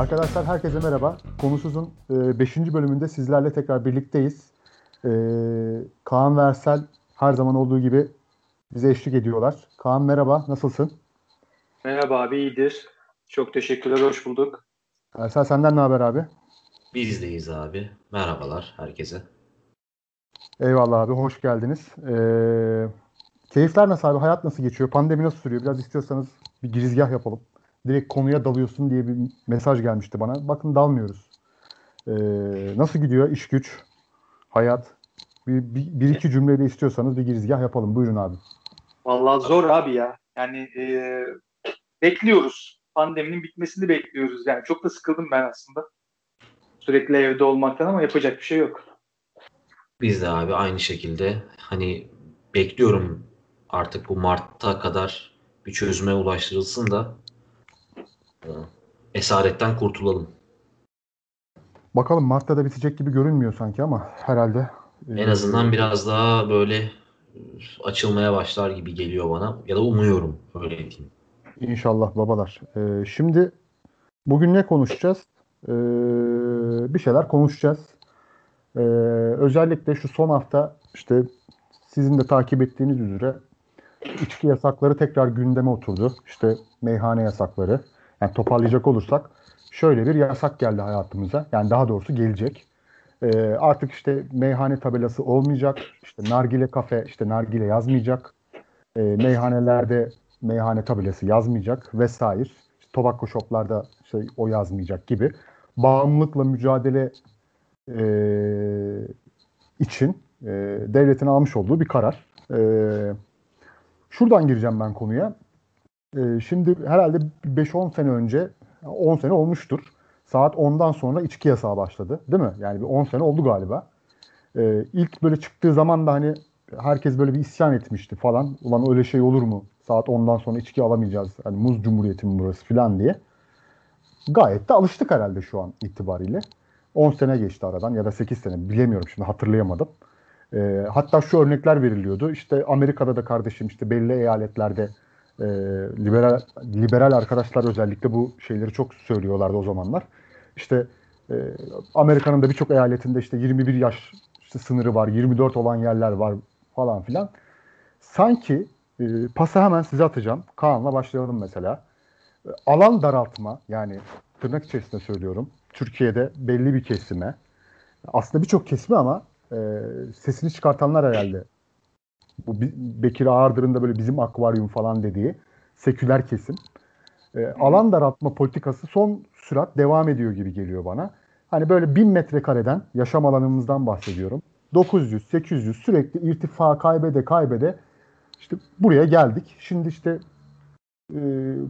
Arkadaşlar herkese merhaba. Konusuz'un 5. E, bölümünde sizlerle tekrar birlikteyiz. E, Kaan Versel her zaman olduğu gibi bize eşlik ediyorlar. Kaan merhaba, nasılsın? Merhaba abi, iyidir. Çok teşekkürler, hoş bulduk. Versel senden ne haber abi? Bizdeyiz abi. Merhabalar herkese. Eyvallah abi, hoş geldiniz. Ee, keyifler nasıl abi? Hayat nasıl geçiyor? Pandemi nasıl sürüyor? Biraz istiyorsanız bir girizgah yapalım direkt konuya dalıyorsun diye bir mesaj gelmişti bana. Bakın dalmıyoruz. Ee, nasıl gidiyor iş güç, hayat? Bir, bir, bir iki cümleyle istiyorsanız bir girizgah yapalım. Buyurun abi. Vallahi zor abi ya. Yani e, bekliyoruz. Pandeminin bitmesini bekliyoruz. Yani çok da sıkıldım ben aslında. Sürekli evde olmaktan ama yapacak bir şey yok. Biz de abi aynı şekilde hani bekliyorum artık bu Mart'ta kadar bir çözüme ulaştırılsın da esaretten kurtulalım. Bakalım Mart'ta da bitecek gibi görünmüyor sanki ama herhalde. En azından biraz daha böyle açılmaya başlar gibi geliyor bana. Ya da umuyorum öyle diyeyim. İnşallah babalar. Ee, şimdi bugün ne konuşacağız? Ee, bir şeyler konuşacağız. Ee, özellikle şu son hafta işte sizin de takip ettiğiniz üzere içki yasakları tekrar gündeme oturdu. İşte meyhane yasakları. Yani toparlayacak olursak şöyle bir yasak geldi hayatımıza. Yani daha doğrusu gelecek. Ee, artık işte meyhane tabelası olmayacak. İşte nargile kafe, işte nargile yazmayacak. Ee, meyhanelerde meyhane tabelası yazmayacak vesaire. İşte tobacco shoplarda şey o yazmayacak gibi. Bağımlılıkla mücadele e, için e, devletin almış olduğu bir karar. E, şuradan gireceğim ben konuya. E, şimdi herhalde 5-10 sene önce, 10 sene olmuştur. Saat 10'dan sonra içki yasağı başladı. Değil mi? Yani bir 10 sene oldu galiba. E, ilk böyle çıktığı zaman da hani herkes böyle bir isyan etmişti falan. Ulan öyle şey olur mu? Saat 10'dan sonra içki alamayacağız. Hani muz cumhuriyeti mi burası falan diye. Gayet de alıştık herhalde şu an itibariyle. 10 sene geçti aradan ya da 8 sene bilemiyorum şimdi hatırlayamadım. E, hatta şu örnekler veriliyordu. İşte Amerika'da da kardeşim işte belli eyaletlerde e, liberal liberal arkadaşlar özellikle bu şeyleri çok söylüyorlardı o zamanlar. İşte e, Amerika'nın da birçok eyaletinde işte 21 yaş işte sınırı var, 24 olan yerler var falan filan. Sanki e, pası hemen size atacağım. Kaan'la başlayalım mesela. E, alan daraltma yani tırnak içerisinde söylüyorum. Türkiye'de belli bir kesime aslında birçok kesime ama e, sesini çıkartanlar herhalde bu Bekir Ağırdır'ın da böyle bizim akvaryum falan dediği seküler kesim. E, alan daraltma politikası son sürat devam ediyor gibi geliyor bana. Hani böyle bin metrekareden yaşam alanımızdan bahsediyorum. 900, 800 sürekli irtifa kaybede kaybede işte buraya geldik. Şimdi işte e,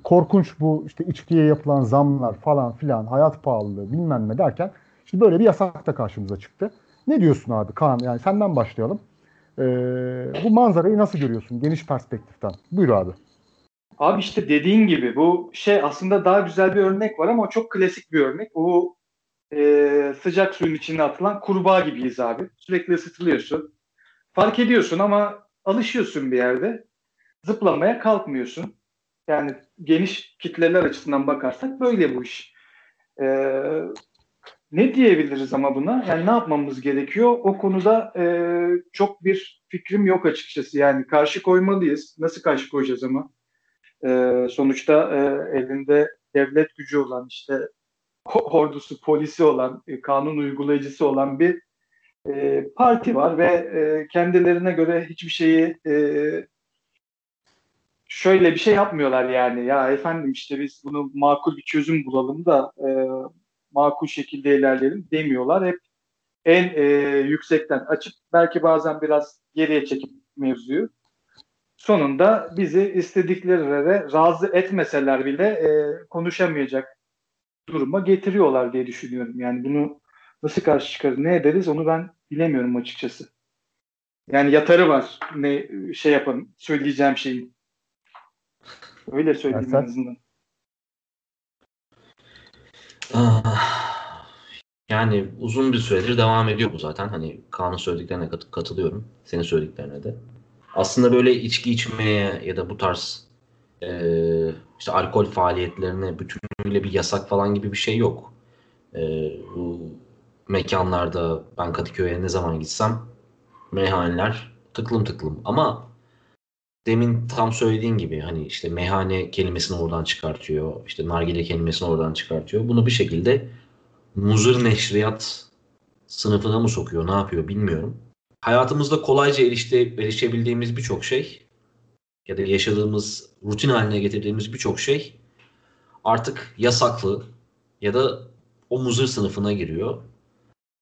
korkunç bu işte içkiye yapılan zamlar falan filan hayat pahalılığı bilmem ne derken şimdi böyle bir yasak da karşımıza çıktı. Ne diyorsun abi Kaan? Yani senden başlayalım. Ee, bu manzarayı nasıl görüyorsun geniş perspektiften? Buyur abi. Abi işte dediğin gibi bu şey aslında daha güzel bir örnek var ama çok klasik bir örnek. Bu e, sıcak suyun içine atılan kurbağa gibiyiz abi. Sürekli ısıtılıyorsun. Fark ediyorsun ama alışıyorsun bir yerde. Zıplamaya kalkmıyorsun. Yani geniş kitleler açısından bakarsak böyle bu iş. Ee, ne diyebiliriz ama buna? Yani ne yapmamız gerekiyor? O konuda e, çok bir fikrim yok açıkçası. Yani karşı koymalıyız. Nasıl karşı koyacağız ama? E, sonuçta e, elinde devlet gücü olan işte ordusu, polisi olan, e, kanun uygulayıcısı olan bir e, parti var ve e, kendilerine göre hiçbir şeyi e, şöyle bir şey yapmıyorlar yani. Ya efendim işte biz bunu makul bir çözüm bulalım da e, makul şekilde ilerleyelim demiyorlar. Hep en e, yüksekten açıp belki bazen biraz geriye çekip mevzuyu sonunda bizi istedikleri yere razı etmeseler bile e, konuşamayacak duruma getiriyorlar diye düşünüyorum. Yani bunu nasıl karşı çıkarız, ne ederiz onu ben bilemiyorum açıkçası. Yani yatarı var ne şey yapalım söyleyeceğim şeyin. Öyle söyleyeyim en azından. Ah, yani uzun bir süredir devam ediyor bu zaten. Hani Kaan'ın söylediklerine kat- katılıyorum. Senin söylediklerine de. Aslında böyle içki içmeye ya da bu tarz e, işte alkol faaliyetlerine bütünüyle bir yasak falan gibi bir şey yok. E, bu mekanlarda ben Kadıköy'e ne zaman gitsem meyhaneler tıklım tıklım ama demin tam söylediğin gibi hani işte meyhane kelimesini oradan çıkartıyor. işte nargile kelimesini oradan çıkartıyor. Bunu bir şekilde muzır neşriyat sınıfına mı sokuyor ne yapıyor bilmiyorum. Hayatımızda kolayca erişte, erişebildiğimiz birçok şey ya da yaşadığımız rutin haline getirdiğimiz birçok şey artık yasaklı ya da o muzır sınıfına giriyor.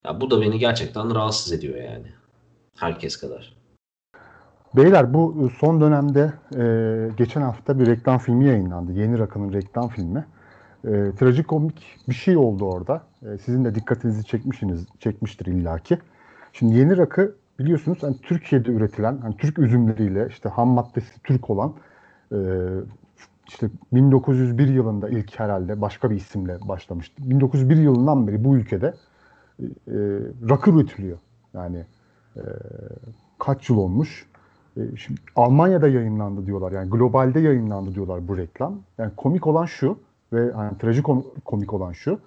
Ya bu da beni gerçekten rahatsız ediyor yani. Herkes kadar. Beyler bu son dönemde e, geçen hafta bir reklam filmi yayınlandı. Yeni Rakı'nın reklam filmi. E, trajikomik bir şey oldu orada. E, sizin de dikkatinizi çekmişsiniz, çekmiştir illaki. Şimdi Yeni Rakı biliyorsunuz hani Türkiye'de üretilen, hani Türk üzümleriyle işte ham maddesi Türk olan e, işte 1901 yılında ilk herhalde başka bir isimle başlamıştı. 1901 yılından beri bu ülkede e, rakı üretiliyor. Yani e, kaç yıl olmuş? E, şimdi Almanya'da yayınlandı diyorlar. Yani globalde yayınlandı diyorlar bu reklam. Yani komik olan şu ve hani trajikomik olan şu.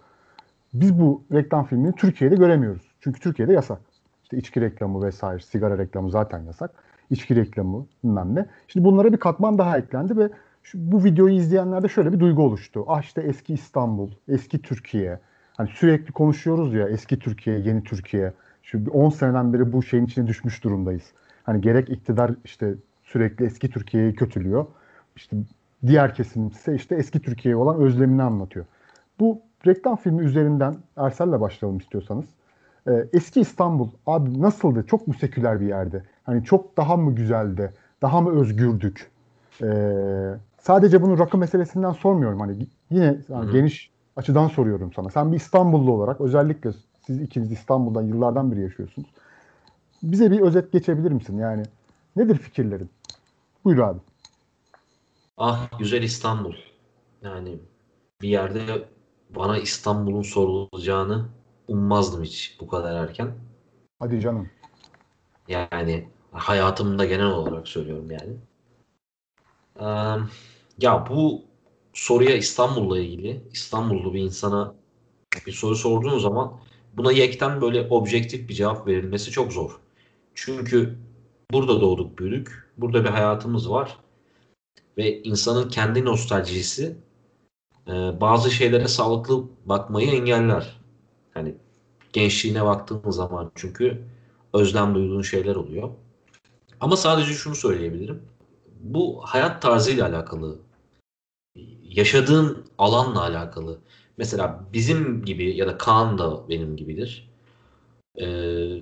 Biz bu reklam filmini Türkiye'de göremiyoruz. Çünkü Türkiye'de yasak. İşte içki reklamı vesaire, sigara reklamı zaten yasak. İçki reklamı bilmem ne. Şimdi bunlara bir katman daha eklendi ve şu, bu videoyu izleyenlerde şöyle bir duygu oluştu. Ah işte eski İstanbul, eski Türkiye. Hani sürekli konuşuyoruz ya eski Türkiye, yeni Türkiye. Şu 10 seneden beri bu şeyin içine düşmüş durumdayız. Hani gerek iktidar işte sürekli eski Türkiye'yi kötülüyor. İşte diğer kesim ise işte eski Türkiye'ye olan özlemini anlatıyor. Bu reklam filmi üzerinden Ersel'le başlayalım istiyorsanız. Ee, eski İstanbul abi nasıldı? Çok mu seküler bir yerde? Hani çok daha mı güzeldi? Daha mı özgürdük? Ee, sadece bunu rakı meselesinden sormuyorum. Hani yine yani geniş açıdan soruyorum sana. Sen bir İstanbullu olarak özellikle siz ikiniz İstanbul'dan yıllardan beri yaşıyorsunuz. Bize bir özet geçebilir misin? Yani nedir fikirlerin? Buyur abi. Ah güzel İstanbul. Yani bir yerde bana İstanbul'un sorulacağını ummazdım hiç bu kadar erken. Hadi canım. Yani hayatımda genel olarak söylüyorum yani. Ee, ya bu soruya İstanbul'la ilgili İstanbullu bir insana bir soru sorduğun zaman buna yekten böyle objektif bir cevap verilmesi çok zor. Çünkü burada doğduk büyüdük. Burada bir hayatımız var. Ve insanın kendi nostaljisi e, bazı şeylere sağlıklı bakmayı engeller. Yani gençliğine baktığın zaman çünkü özlem duyduğun şeyler oluyor. Ama sadece şunu söyleyebilirim. Bu hayat tarzıyla alakalı, yaşadığın alanla alakalı. Mesela bizim gibi ya da Kaan da benim gibidir. Ee,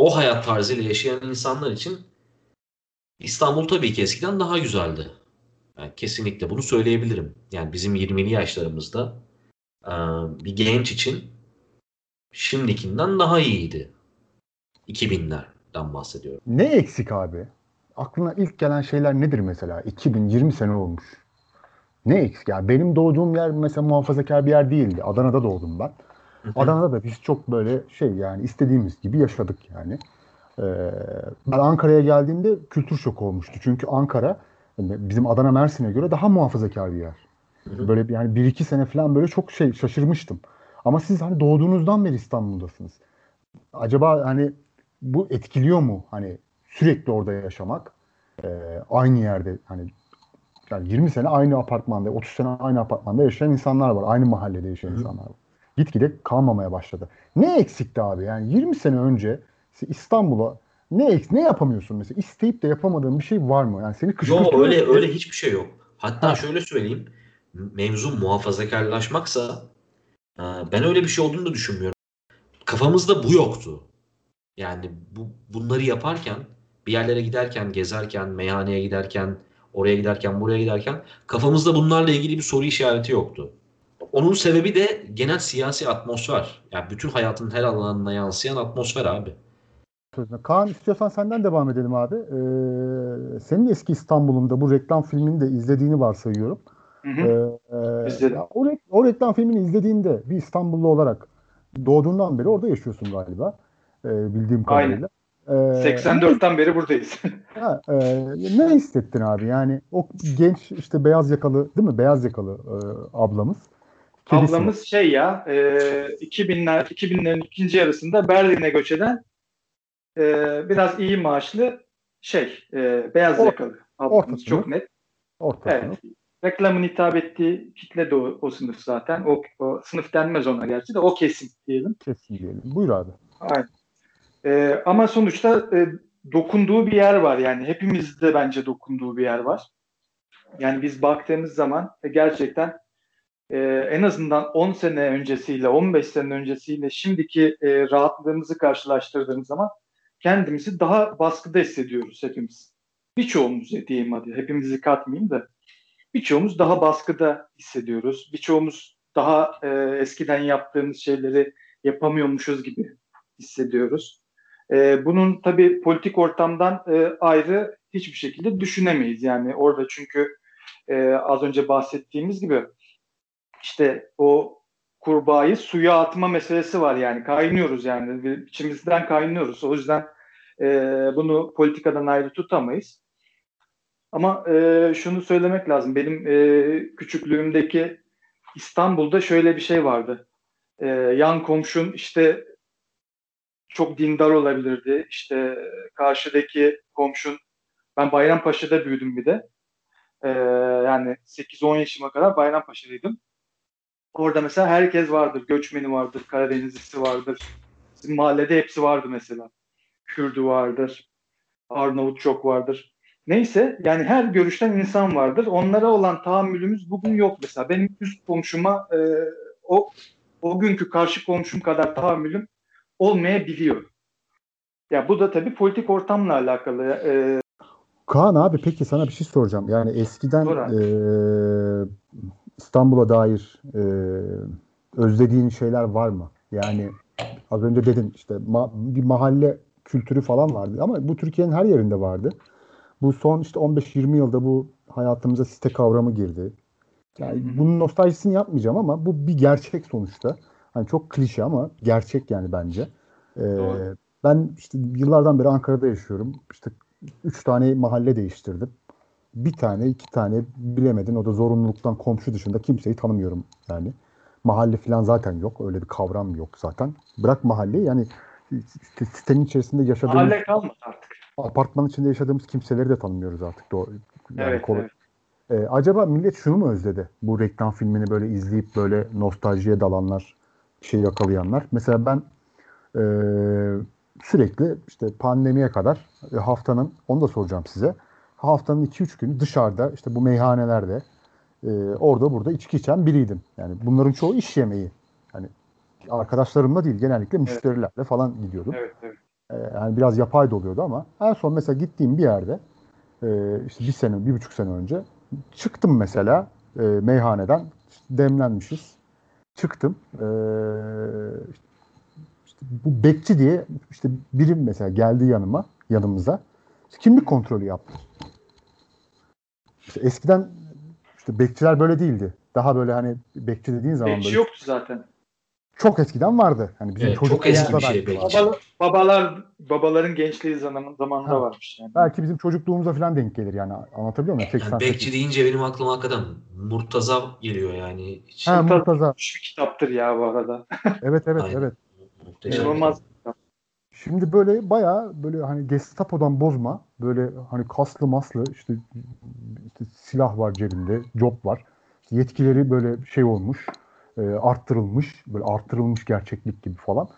o hayat tarzıyla yaşayan insanlar için İstanbul tabii ki eskiden daha güzeldi. Yani kesinlikle bunu söyleyebilirim. Yani bizim 20'li yaşlarımızda e, bir genç için şimdikinden daha iyiydi. 2000'lerden bahsediyorum. Ne eksik abi? Aklına ilk gelen şeyler nedir mesela? 2020 sene olmuş. Ne eksik? Yani benim doğduğum yer mesela muhafazakar bir yer değildi. Adana'da doğdum ben. Adana'da da biz çok böyle şey yani istediğimiz gibi yaşadık yani. Ee, ben Ankara'ya geldiğimde kültür şoku olmuştu. Çünkü Ankara bizim Adana Mersin'e göre daha muhafazakar bir yer. Böyle bir, yani bir iki sene falan böyle çok şey şaşırmıştım. Ama siz hani doğduğunuzdan beri İstanbul'dasınız. Acaba hani bu etkiliyor mu hani sürekli orada yaşamak? Ee, aynı yerde hani yani 20 sene aynı apartmanda, 30 sene aynı apartmanda yaşayan insanlar var. Aynı mahallede yaşayan insanlar var. Gitgide kalmamaya başladı. Ne eksikti abi? Yani 20 sene önce İstanbul'a ne eks ne yapamıyorsun mesela? İsteyip de yapamadığın bir şey var mı? Yani seni kışkırtıyor. Yok öyle öyle hiçbir şey yok. Hatta ha. şöyle söyleyeyim. Mevzu muhafazakarlaşmaksa e, ben öyle bir şey olduğunu da düşünmüyorum. Kafamızda bu yoktu. Yani bu bunları yaparken bir yerlere giderken, gezerken, meyhaneye giderken, oraya giderken, buraya giderken kafamızda bunlarla ilgili bir soru işareti yoktu. Onun sebebi de genel siyasi atmosfer. Yani bütün hayatın her alanına yansıyan atmosfer abi. Kaan istiyorsan senden devam edelim abi. Ee, senin eski İstanbul'unda bu reklam filmini de izlediğini varsayıyorum. Hı hı. Ee, o, o reklam filmini izlediğinde bir İstanbullu olarak doğduğundan beri orada yaşıyorsun galiba. Ee, bildiğim kadarıyla. Aynen. Ee, 84'ten beri buradayız. ha, e, ne hissettin abi? Yani o genç işte beyaz yakalı değil mi? Beyaz yakalı e, ablamız. Ablamız şey ya e, 2000'ler 2000'lerin ikinci yarısında Berlin'e göç eden e, biraz iyi maaşlı şey e, beyaz Or- yakalı ablamız orta çok net. Orta Evet. sınıf. Reklamın hitap ettiği kitle de o, o sınıf zaten. O, o sınıf denmez ona gerçi de o kesim diyelim. Kesin diyelim. Buyur abi. Aynen. E, ama sonuçta e, dokunduğu bir yer var yani hepimizde bence dokunduğu bir yer var. Yani biz baktığımız zaman e, gerçekten e, en azından 10 sene öncesiyle 15 sene öncesiyle şimdiki e, rahatlığımızı karşılaştırdığımız zaman kendimizi daha baskıda hissediyoruz hepimiz. Birçoğumuz diyeyim hadi hepimizi katmayayım da birçoğumuz daha baskıda hissediyoruz. Birçoğumuz daha e, eskiden yaptığımız şeyleri yapamıyormuşuz gibi hissediyoruz. E, bunun tabii politik ortamdan e, ayrı hiçbir şekilde düşünemeyiz. Yani orada çünkü e, az önce bahsettiğimiz gibi işte o kurbağayı suya atma meselesi var yani kaynıyoruz yani içimizden kaynıyoruz. O yüzden e, bunu politikadan ayrı tutamayız. Ama e, şunu söylemek lazım. Benim e, küçüklüğümdeki İstanbul'da şöyle bir şey vardı. E, yan komşun işte çok dindar olabilirdi. İşte karşıdaki komşun ben Bayrampaşa'da büyüdüm bir de. E, yani 8-10 yaşıma kadar Bayrampaşa'daydım. Orada mesela herkes vardır. Göçmeni vardır, Karadenizlisi vardır. Bizim mahallede hepsi vardı mesela. Kürdü vardır. Arnavut çok vardır. Neyse yani her görüşten insan vardır. Onlara olan tahammülümüz bugün yok mesela. Benim üst komşuma e, o o günkü karşı komşum kadar tahammülüm olmayabiliyor. Ya bu da tabii politik ortamla alakalı. E, Kaan abi peki sana bir şey soracağım. Yani eskiden İstanbul'a dair eee, özlediğin şeyler var mı? Yani az önce dedin işte ma- bir mahalle kültürü falan vardı ama bu Türkiye'nin her yerinde vardı. Bu son işte 15-20 yılda bu hayatımıza site kavramı girdi. Yani bunun nostaljisini yapmayacağım ama bu bir gerçek sonuçta. Hani çok klişe ama gerçek yani bence. Ee, Doğru. ben işte yıllardan beri Ankara'da yaşıyorum. İşte üç tane mahalle değiştirdim. Bir tane, iki tane bilemedin. O da zorunluluktan komşu dışında kimseyi tanımıyorum yani. Mahalle falan zaten yok. Öyle bir kavram yok zaten. Bırak mahalleyi yani sitenin içerisinde yaşadığımız mahalle kalmadı artık. apartmanın içinde yaşadığımız kimseleri de tanımıyoruz artık. Doğru. Yani Evet, evet. Ee, acaba millet şunu mu özledi? Bu reklam filmini böyle izleyip böyle nostaljiye dalanlar, şey yakalayanlar. Mesela ben e, sürekli işte pandemiye kadar e, haftanın, onu da soracağım size. Haftanın 2-3 günü dışarıda işte bu meyhanelerde e, orada burada içki içen biriydim. Yani bunların çoğu iş yemeği. Yani arkadaşlarımla değil genellikle müşterilerle falan gidiyordum. Evet, evet. Ee, yani biraz yapay da oluyordu ama en son mesela gittiğim bir yerde e, işte bir sene, bir buçuk sene önce çıktım mesela e, meyhaneden işte demlenmişiz. Çıktım. E, işte bu bekçi diye işte birim mesela geldi yanıma, yanımıza. İşte kimlik kontrolü yaptı. İşte eskiden işte bekçiler böyle değildi. Daha böyle hani bekçi dediğin zaman Bekçi böyle yoktu zaten. çok eskiden vardı. Hani bizim Evet, çok çocukluğumuzda eski bir şey bekçi. Baba, babalar babaların gençliği zaman, zamanında Ha. varmış yani. Belki bizim çocukluğumuza falan denk gelir yani anlatabiliyor muyum? Yani 88. bekçi deyince benim aklıma hakikaten Murtaza geliyor yani. Hiç- Ha, Murtaza. Şu kitaptır ya bu arada. Evet evet Aynen. evet. Muhteşem. İnanılmaz. Şimdi böyle bayağı böyle hani Gestapo'dan bozma böyle hani kaslı maslı işte, işte silah var cebinde, job var. İşte yetkileri böyle şey olmuş, e, arttırılmış, böyle arttırılmış gerçeklik gibi falan.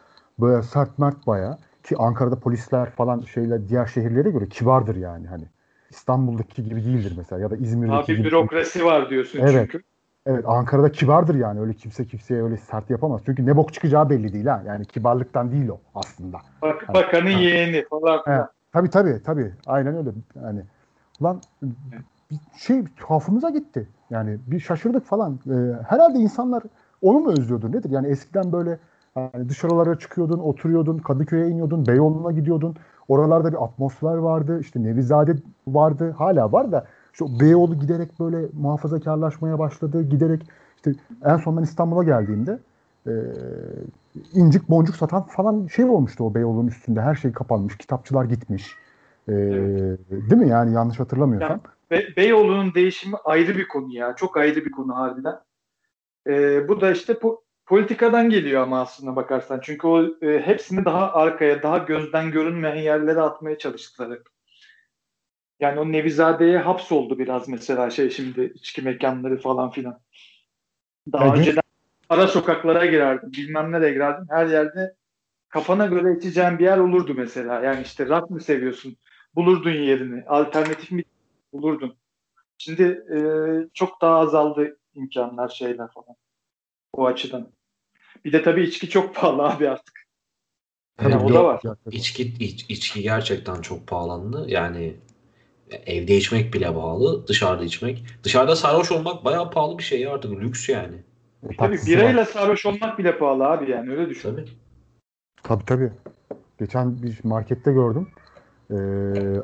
Böyle sert mert bayağı ki Ankara'da polisler falan şeyler diğer şehirlere göre kibardır yani hani. İstanbul'daki gibi değildir mesela ya da İzmir'deki Abi gibi. bürokrasi var diyorsun Evet. çünkü. Evet Ankara'da kibardır yani öyle kimse kimseye öyle sert yapamaz. Çünkü ne bok çıkacağı belli değil ha. Yani kibarlıktan değil o aslında. Bak, Ha, bakanın ha. yeğeni falan. He, filan. tabii tabii tabii. Aynen öyle. Yani lan bir şey tuhafımıza gitti. Yani bir şaşırdık falan. Ee, herhalde insanlar onu mu özlüyordu nedir? Yani eskiden böyle hani dışarılara çıkıyordun, oturuyordun, Kadıköy'e iniyordun, Beyoğlu'na gidiyordun. Oralarda bir atmosfer vardı. işte Nevizade vardı. Hala var da işte o Beyoğlu giderek böyle muhafazakarlaşmaya başladı. Giderek işte en son ben İstanbul'a geldiğimde e, incik boncuk satan falan şey olmuştu o Beyoğlu'nun üstünde. Her şey kapanmış. Kitapçılar gitmiş. E, Değil mi yani yanlış hatırlamıyorsam. Be- Beyoğlu'nun değişimi ayrı bir konu ya. Çok ayrı bir konu harbiden. E, bu da işte po- politikadan geliyor ama aslında bakarsan. Çünkü o e, hepsini daha arkaya, daha gözden görünmeyen yerlere atmaya çalıştılar hep. Yani o Nevizade'ye hapsoldu biraz mesela şey şimdi içki mekanları falan filan. Daha Ya, önceden ara sokaklara girerdim, bilmem nereye girerdim. Her yerde kafana göre içeceğin bir yer olurdu mesela. Yani işte rock mı seviyorsun? Bulurdun yerini. Alternatif mi bulurdun? Şimdi e, çok daha azaldı imkanlar şeyler falan. O açıdan. Bir de tabii içki çok pahalı abi artık. Yani o da var. İçki, iç- içki gerçekten çok pahalandı. Yani evde içmek bile pahalı. Dışarıda içmek. Dışarıda sarhoş olmak bayağı pahalı bir şey artık. Lüks yani. Tabii Taksisi birayla var. sarhoş olmak bile pahalı abi yani öyle düşün. Tabii. Tabii tabii. Geçen bir markette gördüm. Ee,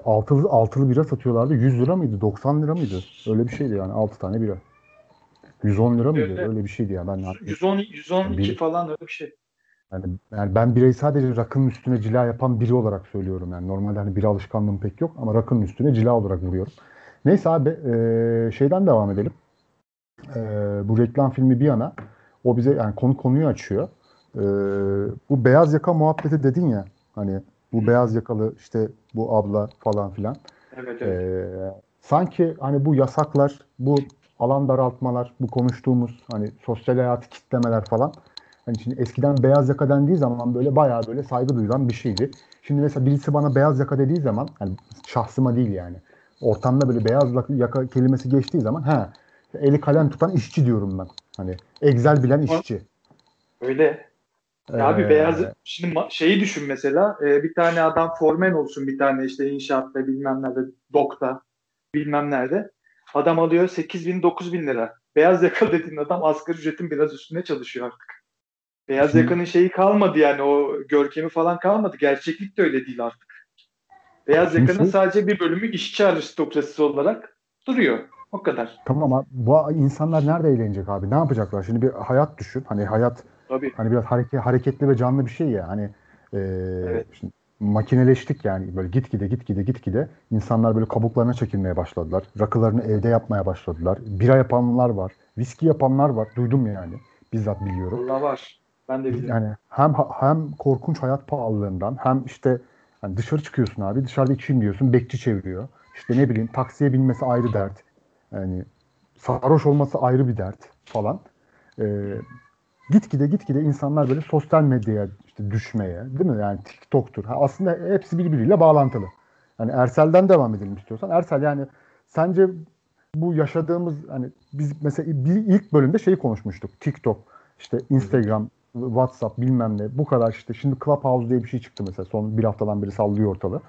altılı, altılı bira satıyorlardı. 100 lira mıydı? 90 lira mıydı? Öyle bir şeydi yani. 6 tane bira. 110 lira mıydı? Öyle. Öyle bir şeydi yani. Ben 110 112 Bir- falan öyle bir şey. Yani, yani ben birayı sadece rakının üstüne cila yapan biri olarak söylüyorum. Yani normalde hani bira alışkanlığım pek yok ama rakının üstüne cila olarak vuruyorum. Neyse abi ee, şeyden devam edelim. Ee, bu reklam filmi bir yana o bize yani konu konuyu açıyor. Ee, bu beyaz yaka muhabbeti dedin ya hani bu beyaz yakalı işte bu abla falan filan. Evet evet. Ee, sanki hani bu yasaklar, bu alan daraltmalar, bu konuştuğumuz hani sosyal hayatı kitlemeler falan. Hani şimdi eskiden beyaz yaka dendiği zaman böyle bayağı böyle saygı duyulan bir şeydi. Şimdi mesela birisi bana beyaz yaka dediği zaman hani şahsıma değil yani. Ortamda böyle beyaz yaka kelimesi geçtiği zaman ha eli kalem tutan işçi diyorum ben. Hani Excel bilen işçi. Öyle. Ya abi Ee, beyaz şimdi şeyi düşün mesela e, bir tane adam formen olsun bir tane işte inşaatta bilmem nerede dokta bilmem nerede adam alıyor 8 bin 9 bin lira. Beyaz yakalı dediğin adam asgari ücretin biraz üstünde çalışıyor artık. Beyaz yakanın şeyi kalmadı yani o görkemi falan kalmadı. Gerçeklik de öyle değil artık. Beyaz yakanın sadece bir bölümü işçi aristokrasisi olarak duruyor. O kadar. Tamam ama bu insanlar nerede eğlenecek abi? Ne yapacaklar? Şimdi bir hayat düşün. Hani hayat Tabii. hani biraz hareket, hareketli ve canlı bir şey ya. Hani e, Evet. şimdi makineleştik yani böyle gitgide gitgide gitgide insanlar böyle kabuklarına çekilmeye başladılar. Rakılarını evde yapmaya başladılar. Bira yapanlar var. Viski yapanlar var. Duydum yani. Bizzat biliyorum. Allah var. Ben de biliyorum. Yani hem hem korkunç hayat pahalılığından hem işte hani dışarı çıkıyorsun abi dışarıda içeyim diyorsun bekçi çeviriyor. İşte ne bileyim taksiye binmesi ayrı dert. Yani sarhoş olması ayrı bir dert falan. Ee, gitgide gitgide insanlar böyle sosyal medyaya işte düşmeye değil mi? Yani TikTok'tur. Ha, aslında hepsi birbiriyle bağlantılı. Yani Ersel'den devam edelim istiyorsan. Ersel yani sence bu yaşadığımız hani biz mesela bir ilk bölümde şeyi konuşmuştuk. TikTok, işte Instagram, WhatsApp bilmem ne bu kadar işte şimdi Clubhouse diye bir şey çıktı mesela son bir haftadan beri sallıyor ortalığı.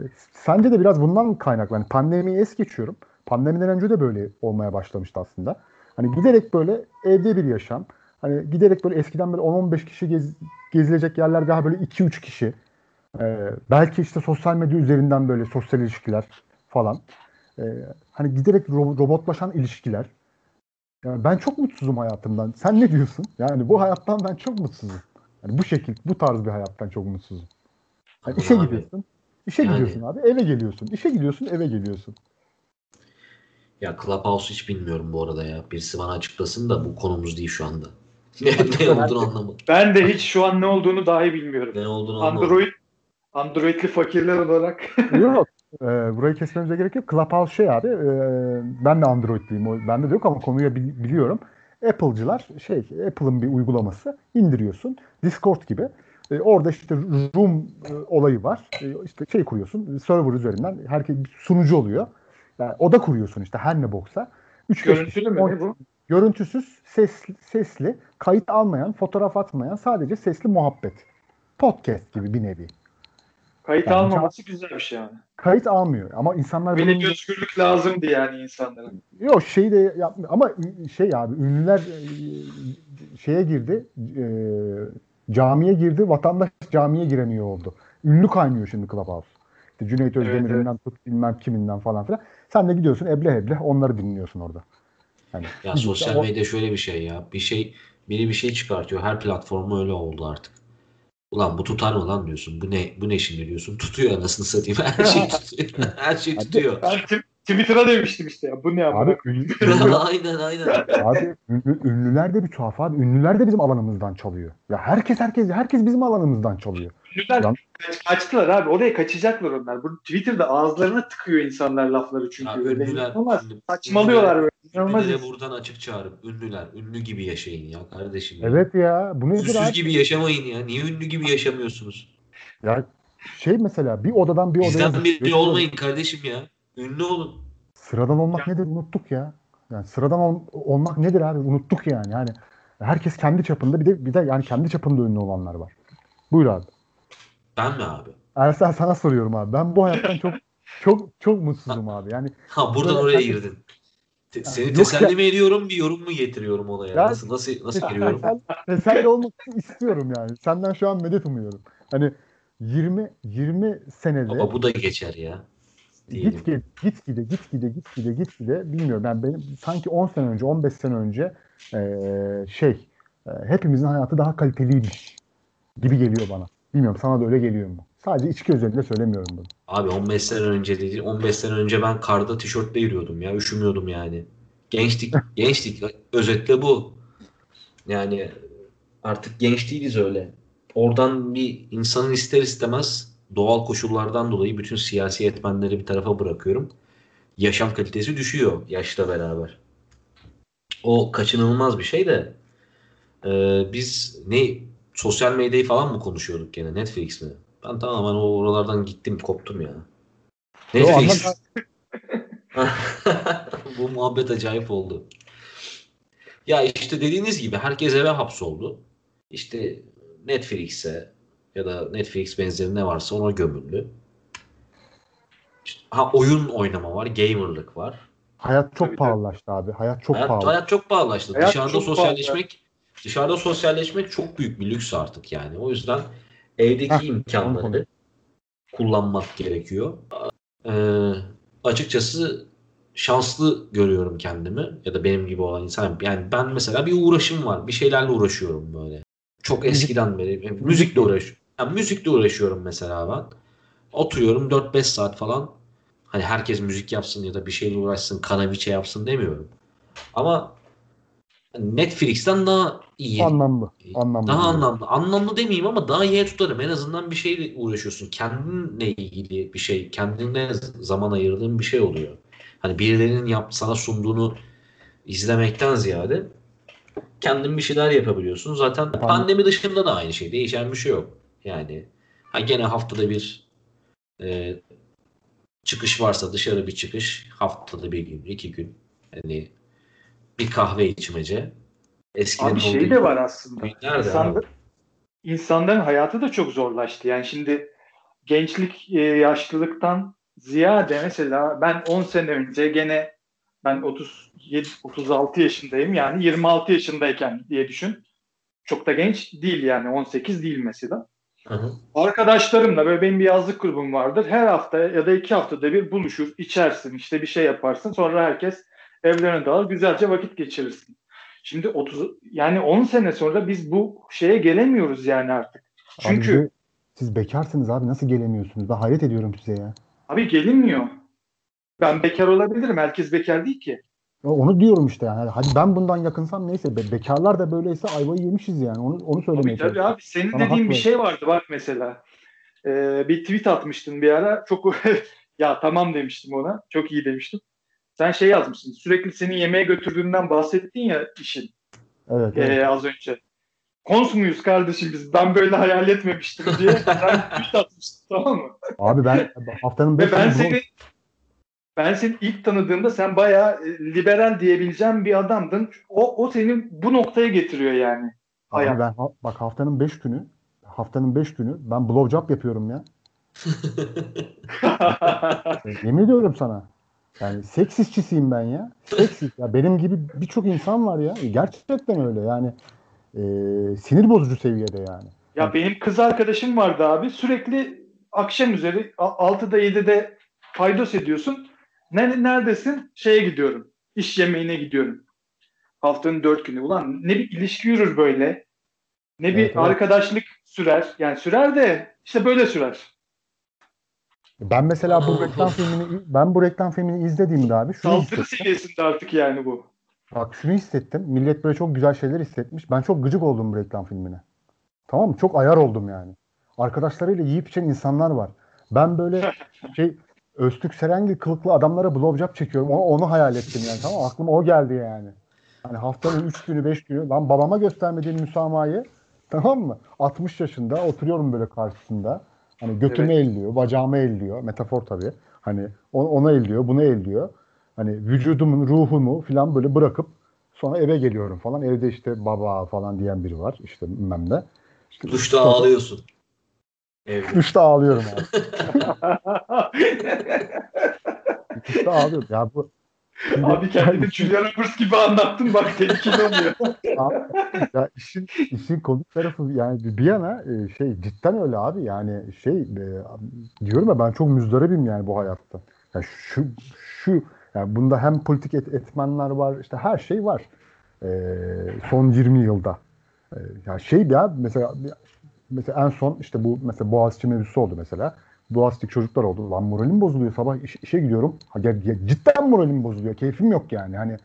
E, Sence de biraz bundan kaynaklı? Hani pandemiyi es geçiyorum. Pandemiden önce de böyle olmaya başlamıştı aslında. Hani giderek böyle evde bir yaşam. Hani giderek böyle eskiden böyle 10-15 kişi gez- gezilecek yerler daha böyle 2-3 kişi. Ee, belki işte sosyal medya üzerinden böyle sosyal ilişkiler falan. Ee, hani giderek ro- robotlaşan ilişkiler. Yani ben çok mutsuzum hayatımdan. Sen ne diyorsun? Yani bu hayattan ben çok mutsuzum. Yani bu şekil, bu tarz bir hayattan çok mutsuzum. Yani işe abi, gidiyorsun. İşe Yani- gidiyorsun abi, eve geliyorsun. İşe gidiyorsun, eve geliyorsun. Ya Clubhouse hiç bilmiyorum bu arada ya. Birisi bana açıklasın da bu konumuz değil şu anda. ne, ne olduğunu anlamadım. Ben de hiç şu an ne olduğunu dahi bilmiyorum. Ne olduğunu anlamadım. Android Androidli fakirler olarak. yok. Ee, burayı kesmemize gerek yok. Clubhouse şey abi. e, ben de Android'liyim. Bende de yok ama konuyu bil- biliyorum. Apple'cılar şey Apple'ın bir uygulaması indiriyorsun. Discord gibi. E, orada işte room e, olayı var. E, işte şey kuruyorsun. Server üzerinden herkes bir sunucu oluyor. Yani oda kuruyorsun işte her ne boksa. 3 Görüntülü mü ne bu? Görüntüsüz, sesli, sesli, kayıt almayan, fotoğraf atmayan sadece sesli muhabbet. Podcast gibi bir nevi. Kayıt Yani almaması güzel bir şey yani. Kayıt almıyor ama insanlar Böyle bunun- bir özgürlük lazımdı yani insanlara. Yok şey de yapmıyor ama şey abi ünlüler e, şeye girdi e, camiye girdi vatandaş camiye giremiyor oldu. Ünlü kaynıyor şimdi Clubhouse. İşte Cüneyt Özdemir'inden tut bilmem kiminden falan filan. Sen de gidiyorsun eble eble onları dinliyorsun orada. Yani Ya sosyal o- medya şöyle bir şey ya. Bir şey biri bir şey çıkartıyor. Her platformu öyle oldu artık. Ulan bu tutar mı lan diyorsun. Bu ne bu ne şimdi diyorsun. Tutuyor anasını satayım. Her şey tutuyor. Her şey tutuyor. Ben, Tw- Twitter'a demiştim işte ya. Bu ne Abi, abi? ünlü, aynen aynen. abi ünlü, ünlüler de bir tuhaf abi. Ünlüler de bizim alanımızdan çalıyor. Ya herkes herkes herkes bizim alanımızdan çalıyor. Ünlüler Yan- kaç, kaçtılar abi. Oraya kaçacaklar onlar. Bu Twitter'da ağızlarına tıkıyor insanlar lafları çünkü. Ya Böyle ünlüler, ünlü- Saçmalıyorlar böyle. İnanılmaz. Ünlülere buradan açık çağırıp ünlüler, ünlü gibi yaşayın ya kardeşim. ya. Evet ya bu nedir Ünlüsüz abi? gibi yaşamayın ya. Niye ünlü gibi yaşamıyorsunuz? Ya şey mesela bir odadan bir odaya Bizden biri olmayın kardeşim ya. Ünlü olun. Sıradan olmak nedir unuttuk ya. Yani sıradan ol- olmak nedir abi unuttuk yani. Yani herkes kendi çapında bir de bir de yani kendi çapında ünlü olanlar var. Buyur abi. Ben mi abi? Ersen sana soruyorum abi. Ben bu hayattan çok çok çok mutsuzum abi. Yani Ha buradan oraya sen- girdin. Te- seni yok teselli ya. mi ediyorum bir yorum mu getiriyorum olaya? Ya- nasıl nasıl nasıl giriyorum? Teselli, olmak istiyorum yani. Senden şu an medet umuyorum. Hani 20 20 senede Ama bu da geçer ya. Diyelim. git gide git gide git gide git gide git gide bilmiyorum. Yani benim sanki 10 sene önce 15 sene önce eee, şey eee, hepimizin hayatı daha kaliteliymiş gibi geliyor bana. Bilmiyorum sana da öyle geliyor mu? Sadece içki özelinde söylemiyorum bunu. Abi 15 sene önce değil. 15 sene önce ben karda tişörtle yürüyordum ya. Üşümüyordum yani. Gençlik, gençlik. Özetle bu. Yani artık genç değiliz öyle. Oradan bir insanın ister istemez doğal koşullardan dolayı bütün siyasi etmenleri bir tarafa bırakıyorum. Yaşam kalitesi düşüyor yaşla beraber. O kaçınılmaz bir şey de Ee, biz ne sosyal medyayı falan mı konuşuyorduk gene Netflix mi? Ben tamamen o oralardan gittim koptum ya. Netflix. Bu muhabbet acayip oldu. Ya işte dediğiniz gibi herkes eve hapsoldu. İşte Netflix'e ya da Netflix benzeri ne varsa ona gömüldü. İşte, ha oyun oynama var, gamerlık var. Hayat çok Tabii, pahalılaştı abi. Hayat çok hayat, pahalı. hayat çok pahalılaştı. Hayat dışarıda çok sosyalleşmek dışarıda sosyalleşmek çok büyük bir lüks artık yani. O yüzden evdeki Heh, imkanları kullanmak gerekiyor. Ee, açıkçası şanslı görüyorum kendimi ya da benim gibi olan insan. Yani ben mesela bir uğraşım var. Bir şeylerle uğraşıyorum böyle. Çok eskiden beri. Müzikle uğraşıyorum. Yani müzikle uğraşıyorum mesela ben. Oturuyorum 4-5 saat falan. Hani herkes müzik yapsın ya da bir şeyle uğraşsın, kanaviçe yapsın demiyorum. Ama Netflix'ten daha iyi. Anlamlı. Anlamlı. Daha anlamlı. Anlamlı demeyeyim ama daha iyi tutarım. En azından bir şeyle uğraşıyorsun. Kendinle ilgili bir şey, kendine zaman ayırdığın bir şey oluyor. Hani birilerinin yap, sana sunduğunu izlemekten ziyade kendin bir şeyler yapabiliyorsun. Zaten Pandemi- pandemi dışında da aynı şey. Değişen bir şey yok. Yani ha gene haftada bir e, çıkış varsa dışarı bir çıkış. Haftada bir gün, iki gün. Hani bir kahve içmece. Eskiden Abi şey de var aslında. Nerede İnsan- abi? insanların hayatı da çok zorlaştı. Yani şimdi gençlik, e, yaşlılıktan ziyade mesela ben 10 sene önce gene ben 37 36 yaşındayım. Yani 26 yaşındayken diye düşün. Çok da genç değil yani 18 değil mesela. Hı hı. Arkadaşlarımla böyle benim bir yazlık grubum vardır. Her hafta ya da iki haftada bir buluşur, içersin, işte bir şey yaparsın. Sonra herkes evlerine dağılır, güzelce vakit geçirirsin. Şimdi 30 yani 10 sene sonra biz bu şeye gelemiyoruz yani artık. Abi Çünkü de siz bekarsınız abi nasıl gelemiyorsunuz? Ben hayret ediyorum size ya. abi gelinmiyor. Ben bekar olabilirim. Herkes bekar değil ki. Ya Onu diyorum işte yani. Hadi ben bundan yakınsam neyse. Be- bekarlar da böyleyse ayvayı yemişiz yani. Onu onu söylemeye Tabii tabii abi. Senin hak dediğin bir şey vardı bak mesela. Ee, bir tweet atmıştın bir ara. Çok ya tamam demiştim ona. Çok iyi demiştim. Sen şey yazmışsın. Sürekli seni yemeğe götürdüğünden bahsettin ya işin Evet, evet. ee, az önce. Kons muyuz kardeşim biz? Ben böyle hayal etmemiştim diye. Sen tweet atmıştın tamam mı? Abi ben haftanın 5 Ve ben seni ben seni ilk tanıdığımda sen bayağı e, liberal diyebileceğim bir adamdın. O, o seni bu noktaya getiriyor yani. Abi hayat. ben bak haftanın 5 günü haftanın 5 günü ben blowjob yapıyorum ya. E, Yemin ediyorum sana. Yani seks işçisiyim ben ya. Seks ya benim gibi birçok insan var ya. Gerçekten öyle yani. E, sinir bozucu seviyede yani. Ya benim kız arkadaşım vardı abi. Sürekli akşam üzeri a- 6'da 7'de paydos ediyorsun. Ne, neredesin? Şeye gidiyorum. İş yemeğine gidiyorum. Haftanın dört günü. Ulan ne bir ilişki yürür böyle. Ne bir Evet, evet. arkadaşlık sürer. Yani sürer de işte böyle sürer. Ben mesela bu reklam filmini ben bu reklam filmini izlediğimde abi şunu Saldırı seviyesinde artık yani bu. Bak şunu hissettim. Millet böyle çok güzel şeyler hissetmiş. Ben çok gıcık oldum bu reklam filmine. Tamam mı? Çok ayar oldum yani. Arkadaşlarıyla yiyip içen insanlar var. Ben böyle şey Öztürk Serengil kılıklı adamlara blowjob çekiyorum. Onu, onu hayal ettim yani. Tamam mı? Aklıma o geldi yani. Hani haftanın 3 günü 5 günü lan babama göstermediğim müsamahayı tamam mı? 60 yaşında oturuyorum böyle karşısında. Hani götümü Evet. elliyor, bacağımı elliyor. Metafor tabii. Hani ona elliyor, bunu elliyor. Hani vücudumun, ruhumu falan böyle bırakıp sonra eve geliyorum falan. Evde işte baba falan diyen biri var. İşte bilmem ne. İşte Duşta ağlıyorsun. Evde. Duşta ağlıyorum abi. Duşta ağlıyorum. Ya bu Şimdi- Abi kendini Julia Roberts gibi anlattın bak tehlikeli oluyor. ya işin işin komik tarafı yani bir- yana e, şey cidden öyle abi yani şey e, diyorum ya ben çok müzdaribim yani bu hayatta. Ya şu şu yani bunda hem politik et- etmenler var işte her şey var. E, son 20 yılda. E, ya şey ya mesela mesela en son işte bu mesela Boğaziçi mevzusu oldu mesela. Boğaziçi çocuklar oldu. Lan moralim bozuluyor. Sabah iş- işe gidiyorum. Ha, ya- ya cidden moralim bozuluyor. Keyfim yok yani. Hani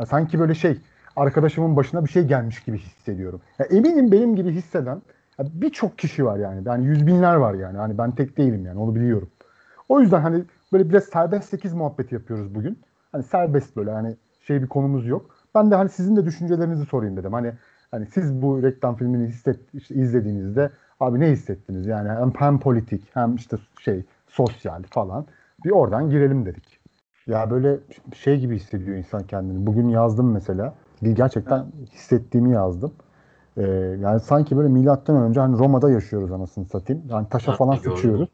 ya sanki böyle şey arkadaşımın başına bir şey gelmiş gibi hissediyorum. Ya eminim benim gibi hisseden birçok kişi var yani. Yani yüz binler var yani. Hani ben tek değilim yani onu biliyorum. O yüzden hani böyle biraz serbest 8 muhabbeti yapıyoruz bugün. Hani serbest böyle hani şey bir konumuz yok. Ben de hani sizin de düşüncelerinizi sorayım dedim. Hani hani siz bu reklam filmini hisset, işte izlediğinizde abi ne hissettiniz? Yani hem, hem politik hem işte şey sosyal falan. Bir oradan girelim dedik. Ya böyle şey gibi hissediyor insan kendini. Bugün yazdım mesela. Gerçekten hissettiğimi yazdım. Ee, yani sanki böyle milattan önce hani Roma'da yaşıyoruz anasını satayım. Yani taşa falan sıçıyoruz.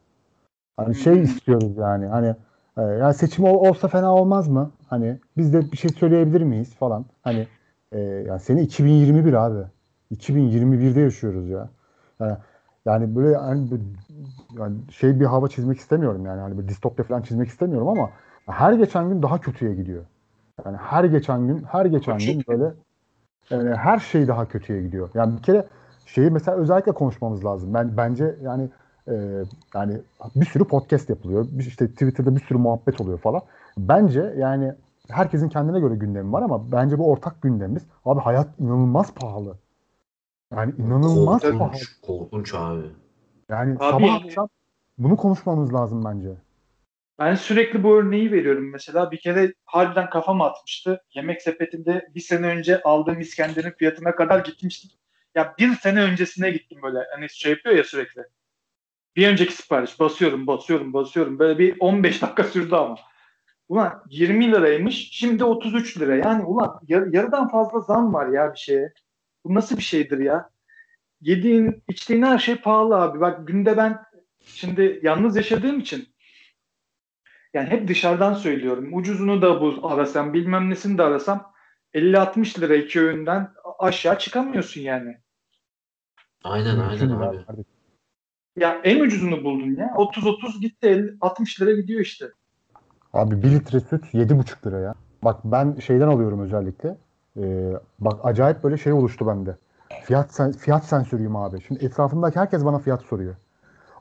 Hani şey istiyoruz yani. Hani e, yani seçim ol- olsa fena olmaz mı? Hani biz de bir şey söyleyebilir miyiz falan. Hani e, yani sene 2021 abi. 2021'de yaşıyoruz ya. Yani, yani böyle hani yani şey bir hava çizmek istemiyorum yani. Hani böyle distopya falan çizmek istemiyorum ama her geçen gün daha kötüye gidiyor. Yani her geçen gün, her geçen gün böyle yani her şey daha kötüye gidiyor. Yani bir kere şeyi mesela özellikle konuşmamız lazım. Ben bence yani e, yani bir sürü podcast yapılıyor. Bir- işte Twitter'da bir sürü muhabbet oluyor falan. Bence yani herkesin kendine göre gündemi var ama bence bu ortak gündemimiz. Abi hayat inanılmaz pahalı. Yani inanılmaz pahalı. Korkunç, korkunç abi. Yani Abi sabah yani- akşam bunu konuşmamız lazım bence. Ben sürekli bu örneği veriyorum. Mesela bir kere harbiden kafam atmıştı. Yemek sepetinde bir sene önce aldığım İskender'in fiyatına kadar gitmiştik. Ya bir sene öncesine gittim böyle. Hani şey yapıyor ya sürekli. Bir önceki sipariş basıyorum, basıyorum, basıyorum. Böyle bir 15 dakika sürdü ama. Ulan 20 liraymış, şimdi 33 lira. Yani ulan yar- yarıdan fazla zam var ya bir şeye. Bu nasıl bir şeydir ya? Yediğin, içtiğin her şey pahalı abi. Bak günde ben şimdi yalnız yaşadığım için yani hep dışarıdan söylüyorum. Ucuzunu da bu arasam, bilmem nesini de arasam 50-60 lira iki öğünden aşağı çıkamıyorsun yani. Aynen aynen abi. Ya en ucuzunu buldun ya. 30-30 gitti 50, 60 lira gidiyor işte. Abi 1 litre süt 7,5 lira ya. Bak ben şeyden alıyorum özellikle. Ee, bak acayip böyle şey oluştu bende. Fiyat sen, fiyat sensörüyüm abi. Şimdi etrafımdaki herkes bana fiyat soruyor.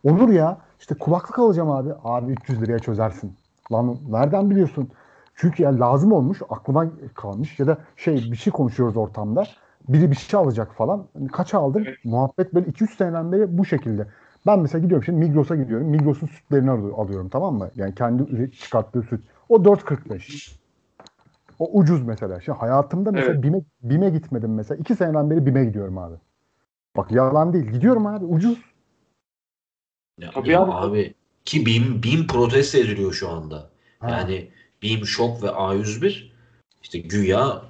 Olur ya işte kulaklık alacağım abi. Abi 300 liraya çözersin. Lan nereden biliyorsun? Çünkü ya lazım olmuş aklıma kalmış ya da şey bir şey konuşuyoruz ortamda. Biri bir şey alacak falan. Kaça aldın? Evet. Muhabbet böyle 2-3 seneden beri bu şekilde. Ben mesela gidiyorum şimdi Migros'a gidiyorum. Migros'un sütlerini al- alıyorum tamam mı? Yani kendi çıkarttığı süt. O 4.45. O ucuz mesela. Şimdi hayatımda mesela Evet. BİM'e, BİM'e gitmedim mesela. 2 seneden beri BİM'e gidiyorum abi. Bak yalan değil. Gidiyorum abi ucuz. Ya, Tabii ya abi. abi. Ki BİM, BİM protesto ediliyor şu anda. Ha. Yani BİM Şok ve A101 işte güya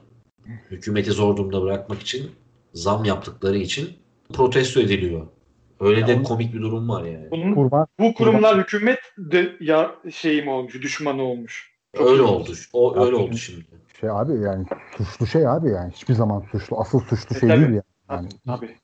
hükümeti zor durumda bırakmak için zam yaptıkları için protesto ediliyor. Öyle Ya de onu- komik bir durum var yani. Bunun, Kurban. bu kurumlar hükümet de ya şeyim olmuş, düşmanı olmuş. Çok Öyle oldu. O öyle Abi, oldu şimdi. Şey abi yani suçlu şey abi yani. Hiçbir zaman suçlu. Asıl suçlu E, şey tabii. değil yani. yani. Tabii.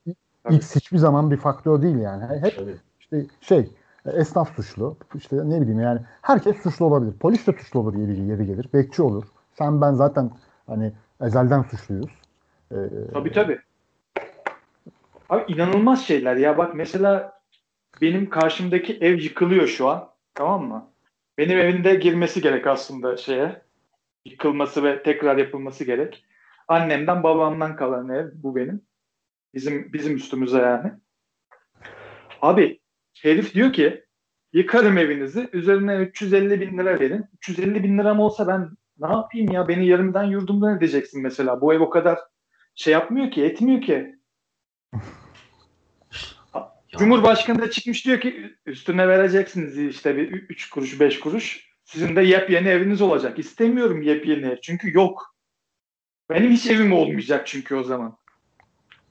Tabii. X hiçbir zaman bir faktör değil yani. Hep Tabii. işte şey esnaf suçlu. İşte ne bileyim yani herkes suçlu olabilir. Polis de suçlu olur yeri, yeri gelir. Bekçi olur. Sen ben zaten hani ezelden suçluyuz. Ee, Tabii tabii. Abi inanılmaz şeyler ya. Bak mesela benim karşımdaki ev yıkılıyor şu an. Tamam mı? Benim evinde girmesi gerek aslında şeye. Yıkılması ve tekrar yapılması gerek. Annemden babamdan kalan ev bu benim. Bizim bizim üstümüze yani. Abi herif diyor ki yıkarım evinizi üzerine 350 bin lira verin. 350 bin liram olsa ben ne yapayım ya beni yarımdan yurdumdan edeceksin mesela. Bu ev o kadar şey yapmıyor ki etmiyor ki. Cumhurbaşkanı da çıkmış diyor ki üstüne vereceksiniz işte bir 3 kuruş 5 kuruş. Sizin de yepyeni eviniz olacak. İstemiyorum yepyeni ev çünkü yok. Benim hiç evim olmayacak çünkü o zaman.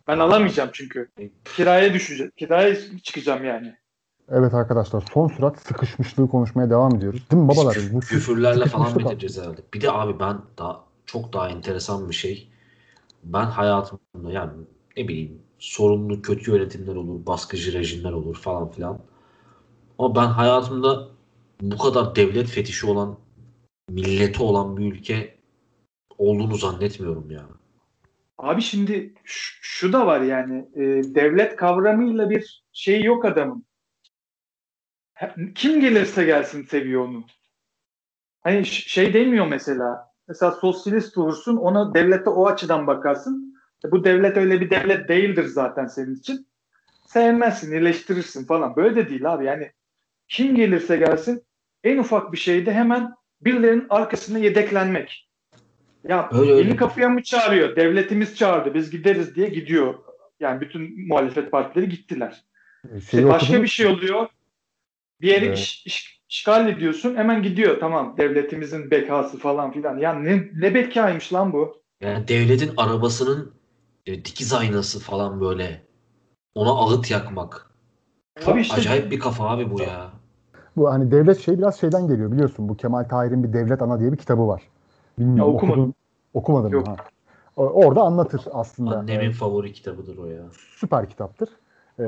Ben alamayacağım çünkü. Kiraya düşecek. Kiraya çıkacağım yani. Evet arkadaşlar son sürat sıkışmışlığı konuşmaya devam ediyoruz. Değil mi babalar? Küf- Bu küfürlerle falan bitireceğiz herhalde. Bir de abi ben daha çok daha enteresan bir şey. Ben hayatımda yani ne bileyim sorunlu kötü yönetimler olur, baskıcı rejimler olur falan filan. Ama ben hayatımda bu kadar devlet fetişi olan, milleti olan bir ülke olduğunu zannetmiyorum ya. Abi şimdi şu, şu da var yani e, devlet kavramıyla bir şey yok adamın. Kim gelirse gelsin seviyor onu. Hani şey demiyor mesela. Mesela sosyalist olursun ona devlete o açıdan bakarsın. E, bu devlet öyle bir devlet değildir zaten senin için. Sevmezsin, eleştirirsin falan. Böyle de değil abi. Yani kim gelirse gelsin en ufak bir şeyde hemen birilerinin arkasına yedeklenmek. Ya Öyle, öyle. yeni kapıya mı çağırıyor? Devletimiz çağırdı. Biz gideriz diye gidiyor. Yani bütün muhalefet partileri gittiler. Şeyi İşte başka bir şey oluyor. Bir yeri Evet. iş- iş- işgal ediyorsun. Hemen gidiyor. Tamam devletimizin bekası falan filan. Ya ne, ne bekaymış lan bu? Yani devletin arabasının e, dikiz aynası falan böyle. Ona ağıt yakmak. Çok Abi işte- acayip bir kafa abi bu ya. Bu hani devlet şey biraz şeyden geliyor biliyorsun. Bu Kemal Tahir'in bir Devlet Ana diye bir kitabı var. Bilmiyorum Ya okumadım. okudun- okumadın Yok. Ha. Orada anlatır aslında. Annemin Ee, favori kitabıdır o ya. süper kitaptır. Ee,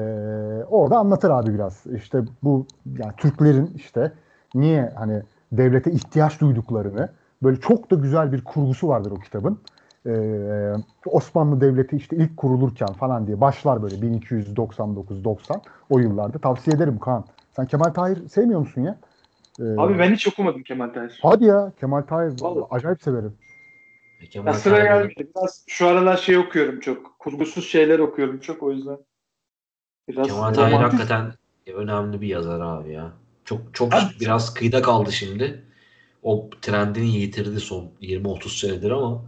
orada anlatır abi biraz. İşte bu yani Türklerin işte niye hani devlete ihtiyaç duyduklarını böyle çok da güzel bir kurgusu vardır o kitabın. Ee, Osmanlı Devleti işte ilk kurulurken falan diye başlar böyle 1299-90 o yıllarda. Tavsiye ederim Kaan. Sen Kemal Tahir sevmiyor musun ya? Ee, Abi ben hiç okumadım Kemal Tahir. Hadi ya Kemal Tahir Vallahi. acayip severim. E, Kemal Ya sıra geldi. Biraz şu aralar şey okuyorum çok. Kurgusuz şeyler okuyorum çok o yüzden. Biraz Kemal Tahir romantik- hakikaten önemli bir yazar abi ya. Çok çok Abi- biraz kıyıda kaldı şimdi. O trendini yitirdi son 20-30 senedir ama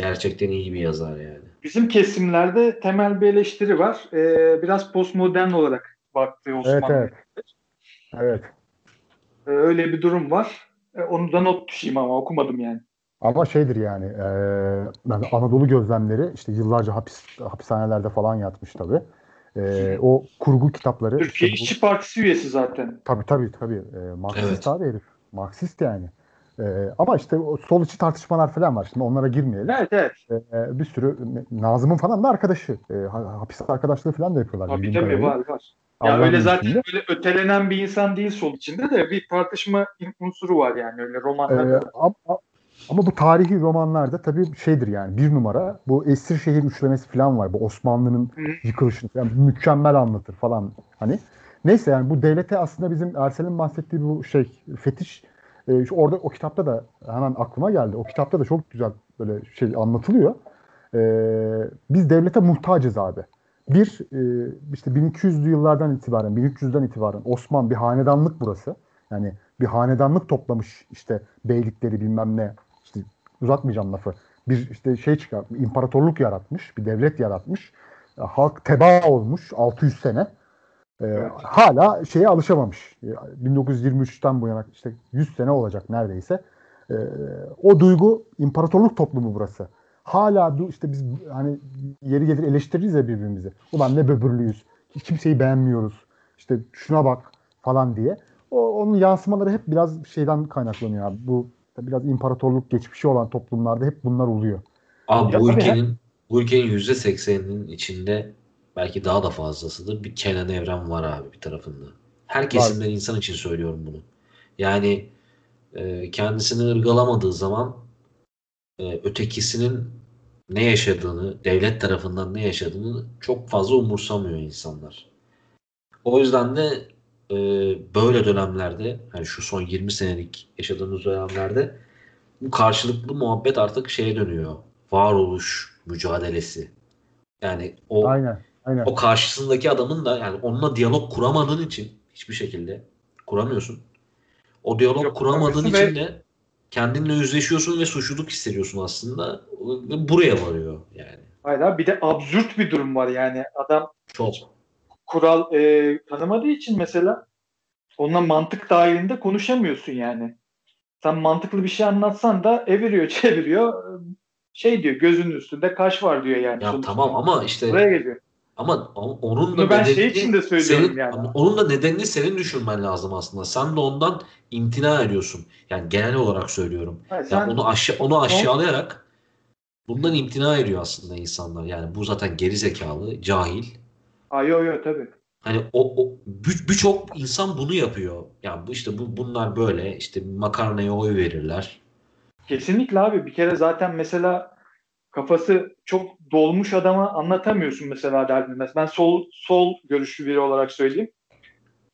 gerçekten iyi bir yazar yani. Bizim kesimlerde temel bir eleştiri var. Ee, biraz postmodern olarak baktığı Osmanlı. Evet evet. Evet. Ee, öyle bir durum var. Ee, onu da not düşeyim ama okumadım yani. Ama şeydir yani e, ben Anadolu gözlemleri işte yıllarca hapis hapishanelerde falan yatmış tabii. E, o kurgu kitapları Türkiye işte bu- İşçi Partisi üyesi zaten. tabii tabii tabii e, Marksist Evet. abi herif. Marksist yani. E, ama işte o sol içi tartışmalar falan var. Şimdi onlara girmeyelim. Evet evet. E, bir sürü Nazım'ın falan da arkadaşı. E, ha- hapis arkadaşlığı falan da yapıyorlar. Tabii tabii var var. Ya öyle zaten izniyle. böyle ötelenen bir insan değil sol içinde de bir tartışma unsuru var yani öyle Ee, romanlarda. ama, ama bu tarihi romanlarda tabii şeydir yani bir numara bu Esirşehir üçlemesi falan var. Bu Osmanlı'nın yıkılışını falan mükemmel anlatır falan hani. Neyse yani bu devlete aslında bizim Ersel'in bahsettiği bu şey fetiş e, şu orada o kitapta da hemen aklıma geldi. O kitapta da çok güzel böyle şey anlatılıyor. E, biz devlete muhtacız abi. Bir e, işte 1200'lü yıllardan itibaren 1300'den itibaren Osman bir hanedanlık burası. Yani bir hanedanlık toplamış işte beylikleri bilmem ne işte uzatmayacağım lafı. Bir işte şey çıkar imparatorluk yaratmış, bir devlet yaratmış. Halk tebaa olmuş 600 sene. E, Evet. Hala şeye alışamamış. E, 1923'ten bu yana işte 100 sene olacak neredeyse. E, o duygu imparatorluk toplumu burası. Hala du- işte biz hani yeri gelir eleştiririz ya birbirimizi. Ulan ne böbürlüyüz. Kimseyi beğenmiyoruz. İşte şuna bak falan diye. O, onun yansımaları hep biraz şeyden kaynaklanıyor abi. Bu biraz imparatorluk geçmişi olan toplumlarda hep bunlar oluyor. Abi Ya bu ülkenin bu ülkenin yüzde sekseninin içinde belki daha da fazlasıdır. Bir Kenan Evren var abi bir tarafında. Her kesimden insan için söylüyorum bunu. Yani e, kendisini ırgalamadığı zaman e, ötekisinin ne yaşadığını, devlet tarafından ne yaşadığını çok fazla umursamıyor insanlar. O yüzden de e, böyle dönemlerde yani şu son 20 senelik yaşadığımız dönemlerde bu karşılıklı muhabbet artık şeye dönüyor. Varoluş mücadelesi. Yani o Aynen. Aynen. o karşısındaki adamın da yani onunla diyalog kuramadığın için hiçbir şekilde kuramıyorsun. O diyalog Yok, kuramadığın için de kendinle yüzleşiyorsun ve suçluluk hissediyorsun aslında. Ve buraya varıyor yani. Hayır abi bir de absürt bir durum var yani. Adam Çok. kural e, tanımadığı için mesela onunla mantık dahilinde konuşamıyorsun yani. Sen mantıklı bir şey anlatsan da eviriyor çeviriyor şey diyor gözünün üstünde kaş var diyor yani. Ya sonuçta. tamam ama işte Buraya geliyor. Ama onun da Bunu ben şey için de söylüyorum senin, yani. Onun da nedenini senin düşünmen lazım aslında. Sen de ondan imtina ediyorsun. Yani genel olarak söylüyorum. Hayır, Ya sen onu aşağı onu aşağılayarak bundan imtina ediyor aslında insanlar. Yani bu zaten geri zekalı, cahil. Aa, yo yo tabii. Hani o, o bir- birçok insan bunu yapıyor. Yani bu işte bu bunlar böyle işte makarnaya oy verirler. Kesinlikle abi bir kere zaten mesela kafası çok dolmuş adama anlatamıyorsun mesela derdini. Ben sol sol görüşlü biri olarak söyleyeyim.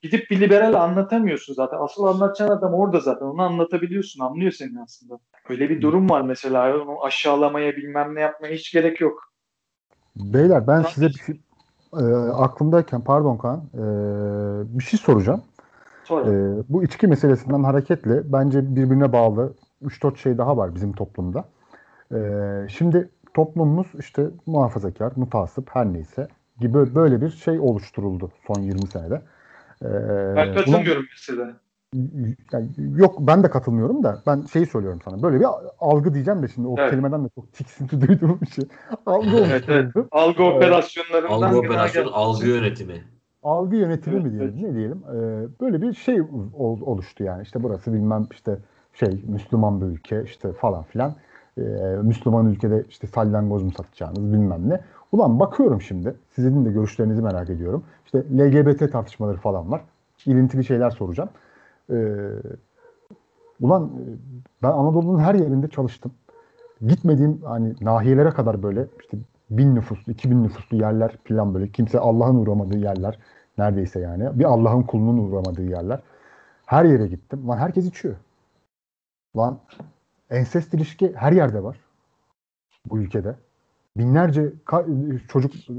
Gidip bir liberal anlatamıyorsun zaten. Asıl anlatacağın adam orada zaten. Onu anlatabiliyorsun. Anlıyor seni aslında. Öyle bir durum var mesela. Onu aşağılamaya bilmem ne yapmaya hiç gerek yok. Beyler ben size bir şey, e, aklımdayken pardon Kaan e, bir şey soracağım. Sonra E, bu içki meselesinden hareketle bence birbirine bağlı 3-4 şey daha var bizim toplumda. E, şimdi toplumumuz işte muhafazakar, mutasip her neyse gibi böyle bir şey oluşturuldu son 20 senede. E, ben buna- katılmıyorum mesela. yani yok ben de katılmıyorum da ben şeyi söylüyorum sana. Böyle bir algı diyeceğim de şimdi o Evet. kelimeden de çok tiksinti duyduğum bir şey. Algı Evet, evet. Algı Evet. operasyonlarından Algı gel- algı yönetimi. algı yönetimi Evet, mi diyelim evet. ne diyelim Ee, böyle bir şey ol- oluştu yani işte burası bilmem işte şey Müslüman bir ülke işte falan filan Ee, Müslüman ülkede işte salyangoz mu satacağınız bilmem ne. Ulan bakıyorum şimdi sizin de görüşlerinizi merak ediyorum. İşte LGBT tartışmaları falan var. İlintili şeyler soracağım. Ee, ulan e, ben Anadolu'nun her yerinde çalıştım. Gitmediğim hani nahiyelere kadar böyle işte bin nüfuslu, iki bin nüfuslu yerler falan böyle. Kimse Allah'ın uğramadığı yerler neredeyse yani. Bir Allah'ın kulunun uğramadığı yerler. Her yere gittim. Lan herkes içiyor. Lan ensest ilişki her yerde var. Bu ülkede. Binlerce ka- çocuk e,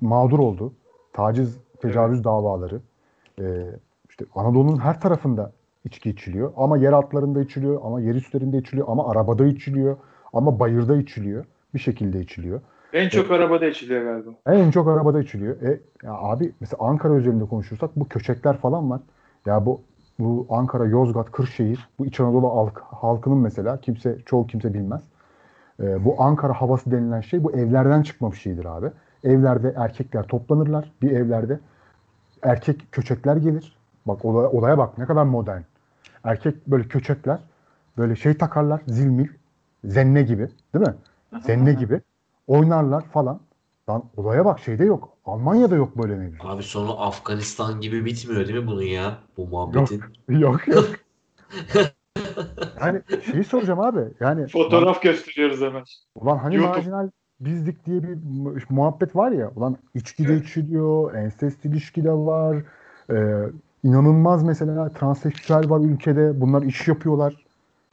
mağdur oldu. Taciz, tecavüz davaları. E, işte Anadolu'nun her tarafında içki içiliyor. Ama yer altlarında içiliyor, ama yer üstlerinde içiliyor, ama arabada içiliyor, ama bayırda içiliyor. Bir şekilde içiliyor. En çok arabada içiliyor galiba. En çok arabada içiliyor. E, ya abi mesela Ankara özelinde konuşursak bu köçekler falan var. Ya bu bu Ankara, Yozgat, Kırşehir, bu İç Anadolu halk, halkının mesela kimse çoğu kimse bilmez. E, bu Ankara havası denilen şey bu evlerden çıkma bir şeydir abi. Evlerde erkekler toplanırlar. Bir evlerde erkek köçekler gelir. Bak olaya, olaya bak ne kadar modern. Erkek böyle köçekler böyle şey takarlar zilmil, zenne gibi değil mi? Zenne gibi oynarlar falan. Lan olaya bak şeyde yok. Almanya'da yok böyle mevzu. Abi sonu Afganistan gibi bitmiyor değil mi bunun ya? Bu muhabbetin. Yok yok. yani şeyi soracağım abi. Yani Fotoğraf gösteriyoruz hemen. Ulan hani YouTube. marjinal bizlik diye bir mu- muhabbet var ya. Ulan içki de içiliyor, ensest ilişki de var. Ee, inanılmaz mesela transseksüel var ülkede. Bunlar iş yapıyorlar.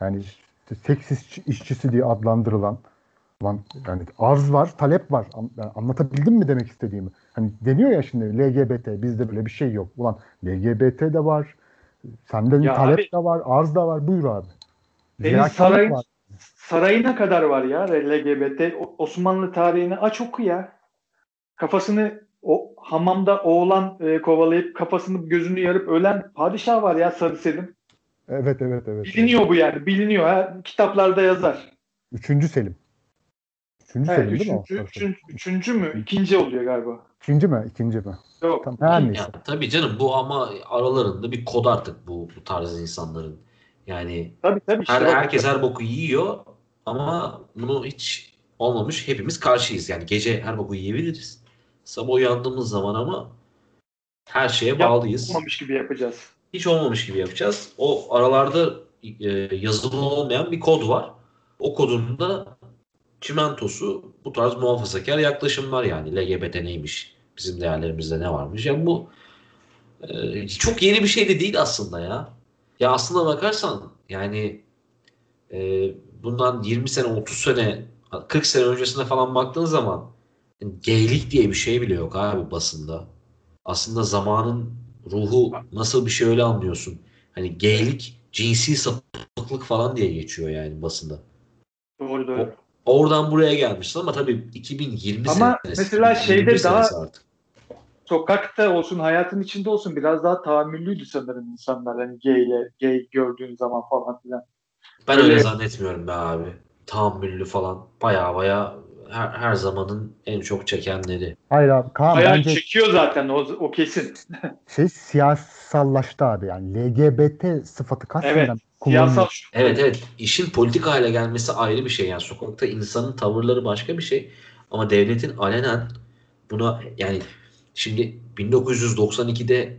Yani işte seks iş- işçisi diye adlandırılan. Yani arz var, talep var. An- yani anlatabildim mi demek istediğimi? Hani deniyor ya şimdi LGBT bizde böyle bir şey yok. Ulan LGBT de var. Senden Ya talep abi- de var, arz da var. Buyur abi. Senin sarayın, var. sarayına kadar var ya LGBT. Osmanlı tarihini aç oku ya. Kafasını o hamamda oğlan e, kovalayıp kafasını gözünü yarıp ölen padişah var ya Sarı Selim. Evet evet evet. Biliniyor bu yani. Biliniyor ha. Kitaplarda yazar. Üçüncü Selim. Üçüncü Selim değil mi üçüncü, üçüncü, mü? İkinci oluyor galiba. İkinci mi? İkinci mi? Yok. Tamam. Her Ya, neyse. tabii canım bu ama aralarında bir kod artık bu, bu tarz insanların. Yani Tabii tabii. işte her, bak- herkes her boku yiyor ama bunu hiç olmamış. Hepimiz karşıyız. Yani gece her boku yiyebiliriz. Sabah uyandığımız zaman ama her şeye bağlıyız. Yapmamış gibi yapacağız. Hiç olmamış gibi yapacağız. O aralarda e, yazılı olmayan bir kod var. O kodun da çimentosu bu tarz muhafazakar yaklaşımlar yani. LGBT neymiş? Bizim değerlerimizde ne varmış? Yani bu Ee, çok yeni bir şey de değil aslında ya. Ya aslında bakarsan yani e, bundan 20 sene 30 sene 40 sene öncesine falan baktığın zaman geylik diye bir şey bile yok abi basında. Aslında zamanın ruhu nasıl bir şey öyle anlıyorsun. Hani geylik cinsi sapıklık falan diye geçiyor yani basında. Doğru doğru. O, oradan buraya gelmişsin ama tabii 2020 ama senesi. mesela şeyde daha artık. sokakta olsun hayatın içinde olsun biraz daha tahammüllüydü sanırım insanlar. Hani gay ile gay gördüğün zaman falan filan. Ben öyle, öyle zannetmiyorum be abi. Tahammüllü falan. Baya baya her, her zamanın en çok çekenleri. Hayır abi Kaan Bayağı bence çekiyor zaten o, o kesin. şey siyasallaştı abi yani LGBT sıfatı kaç Evet, seneden Siyasal şu. Evet evet. İşin politik hale gelmesi ayrı bir şey. Yani sokakta insanın tavırları başka bir şey. Ama devletin alenen buna yani şimdi 1992'de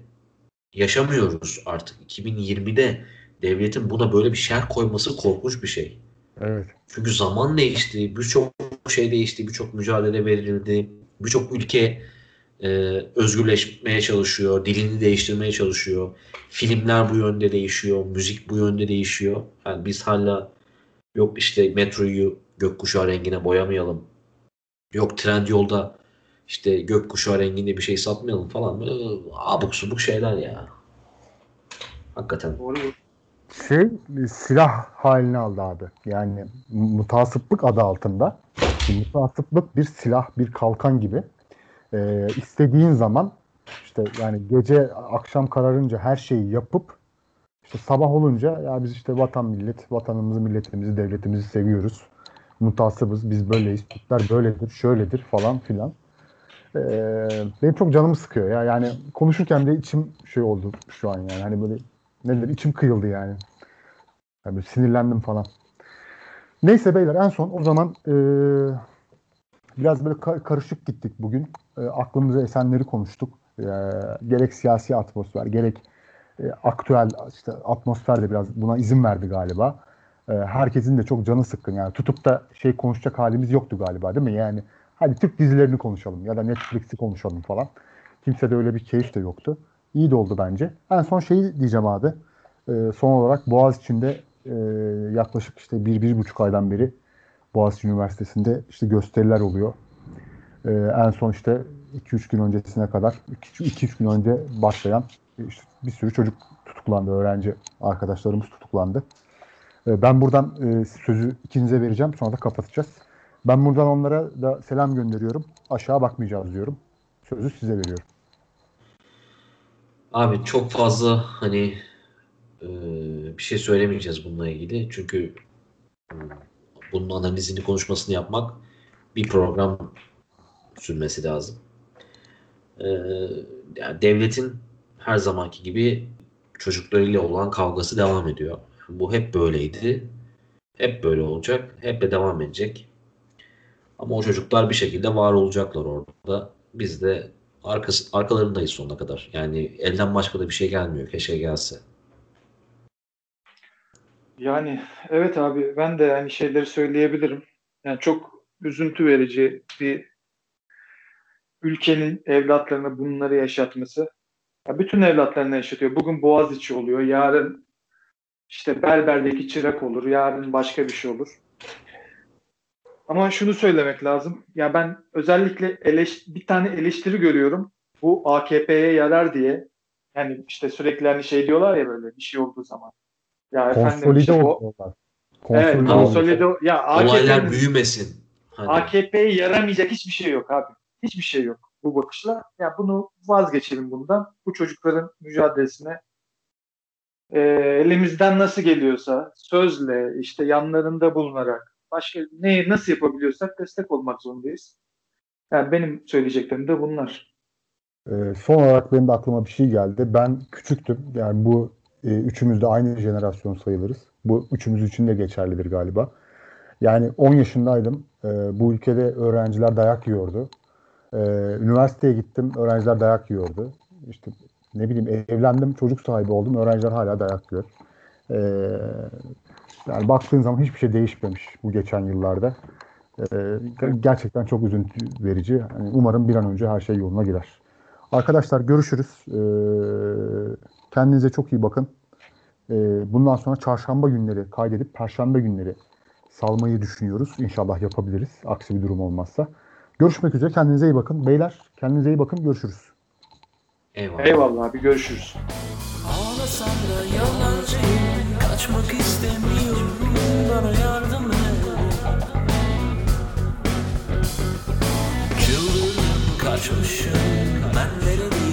yaşamıyoruz artık. 2020'de devletin buna böyle bir şer koyması korkunç bir şey. Evet. Çünkü zaman değişti, birçok şey değişti, birçok mücadele verildi, birçok ülke e, özgürleşmeye çalışıyor, dilini değiştirmeye çalışıyor. Filmler bu yönde değişiyor, müzik bu yönde değişiyor. Yani biz hala yok işte metroyu gökkuşağı rengine boyamayalım. Yok trend yolda işte gökkuşağı renginde bir şey satmayalım falan. Böyle abuk subuk şeyler ya. Hakikaten. Doğru. Şey silah halini aldı abi. Yani mutasıplık adı altında. Mutasıplık bir silah, bir kalkan gibi. Ee, istediğin zaman işte yani gece akşam kararınca her şeyi yapıp işte sabah olunca ya biz işte vatan millet, vatanımızı, milletimizi, devletimizi seviyoruz. Mutasıbız, biz böyleyiz, Türkler böyledir, şöyledir falan filan. Ee, benim çok canımı sıkıyor ya. Yani konuşurken de içim şey oldu şu an yani. Hani böyle nedir içim kıyıldı yani. yani sinirlendim falan. Neyse beyler en son o zaman e, biraz böyle ka- karışık gittik bugün. E, aklımıza esenleri konuştuk. E, gerek siyasi atmosfer, gerek e, aktüel işte atmosfer de biraz buna izin verdi galiba. E, herkesin de çok canı sıkkın yani tutup da şey konuşacak halimiz yoktu galiba değil mi? Yani hadi Türk dizilerini konuşalım ya da Netflix'i konuşalım falan. Kimse de öyle bir keyif de yoktu. İyi de oldu bence. En son şeyi diyeceğim abi. E, son olarak Boğaz içinde e, yaklaşık işte bir, bir buçuk aydan beri Boğaziçi Üniversitesi'nde işte gösteriler oluyor. E, en son işte 2-3 gün öncesine kadar 2-3 gün önce başlayan işte bir sürü çocuk tutuklandı. Öğrenci arkadaşlarımız tutuklandı. E, ben buradan e, sözü ikinize vereceğim. Sonra da kapatacağız. Ben buradan onlara da selam gönderiyorum. Aşağı bakmayacağız diyorum. Sözü size veriyorum. Abi çok fazla hani e, bir şey söylemeyeceğiz bununla ilgili. Çünkü bunun analizini konuşmasını yapmak bir program sürmesi lazım. E, yani devletin her zamanki gibi çocuklarıyla olan kavgası devam ediyor. Bu hep böyleydi. Hep böyle olacak. Hep de devam edecek. Ama o çocuklar bir şekilde var olacaklar orada. Biz de arkası, arkalarındayız sonuna kadar. Yani elden başka da bir şey gelmiyor. Keşke gelse. Yani evet abi ben de aynı şeyleri söyleyebilirim. Yani çok üzüntü verici bir ülkenin evlatlarına bunları yaşatması. Ya bütün evlatlarına yaşatıyor. Bugün Boğaziçi oluyor. Yarın işte Berber'deki çırak olur. Yarın başka bir şey olur. Ama şunu söylemek lazım. Ya ben özellikle eleş, bir tane eleştiri görüyorum. Bu AKP'ye yarar diye. Yani işte sürekli hani şey diyorlar ya böyle bir şey olduğu zaman. Ya Konsolide işte oluyorlar. Evet, konsolide. Ya Olaylar büyümesin. Hani. AKP'ye yaramayacak hiçbir şey yok abi. Hiçbir şey yok bu bakışla. Ya bunu vazgeçelim bundan. Bu çocukların mücadelesine e, elimizden nasıl geliyorsa sözle işte yanlarında bulunarak başka ne nasıl yapabiliyorsak destek olmak zorundayız. Yani benim söyleyeceklerim de bunlar. Ee, son olarak benim de aklıma bir şey geldi. Ben küçüktüm. Yani bu e, üçümüz de aynı jenerasyon sayılırız. Bu üçümüz için de geçerlidir galiba. Yani 10 yaşındaydım. E, bu ülkede öğrenciler dayak yiyordu. E, üniversiteye gittim. Öğrenciler dayak yiyordu. İşte ne bileyim evlendim, çocuk sahibi oldum. Öğrenciler hala dayak yiyor. E, yani baktığın zaman hiçbir şey değişmemiş bu geçen yıllarda. E, gerçekten çok üzüntü verici. Yani umarım bir an önce her şey yoluna girer. Arkadaşlar görüşürüz. Ee, kendinize çok iyi bakın. Ee, bundan sonra çarşamba günleri kaydedip perşembe günleri salmayı düşünüyoruz. İnşallah yapabiliriz. Aksi bir durum olmazsa. Görüşmek üzere. Kendinize iyi bakın. Beyler kendinize iyi bakın. Görüşürüz. Eyvallah. Eyvallah abi görüşürüz. Ağlasam da yalancıyım Kaçmak istemiyorum Bana yardım et Çıldırdım kaçmışım Ben nereliyim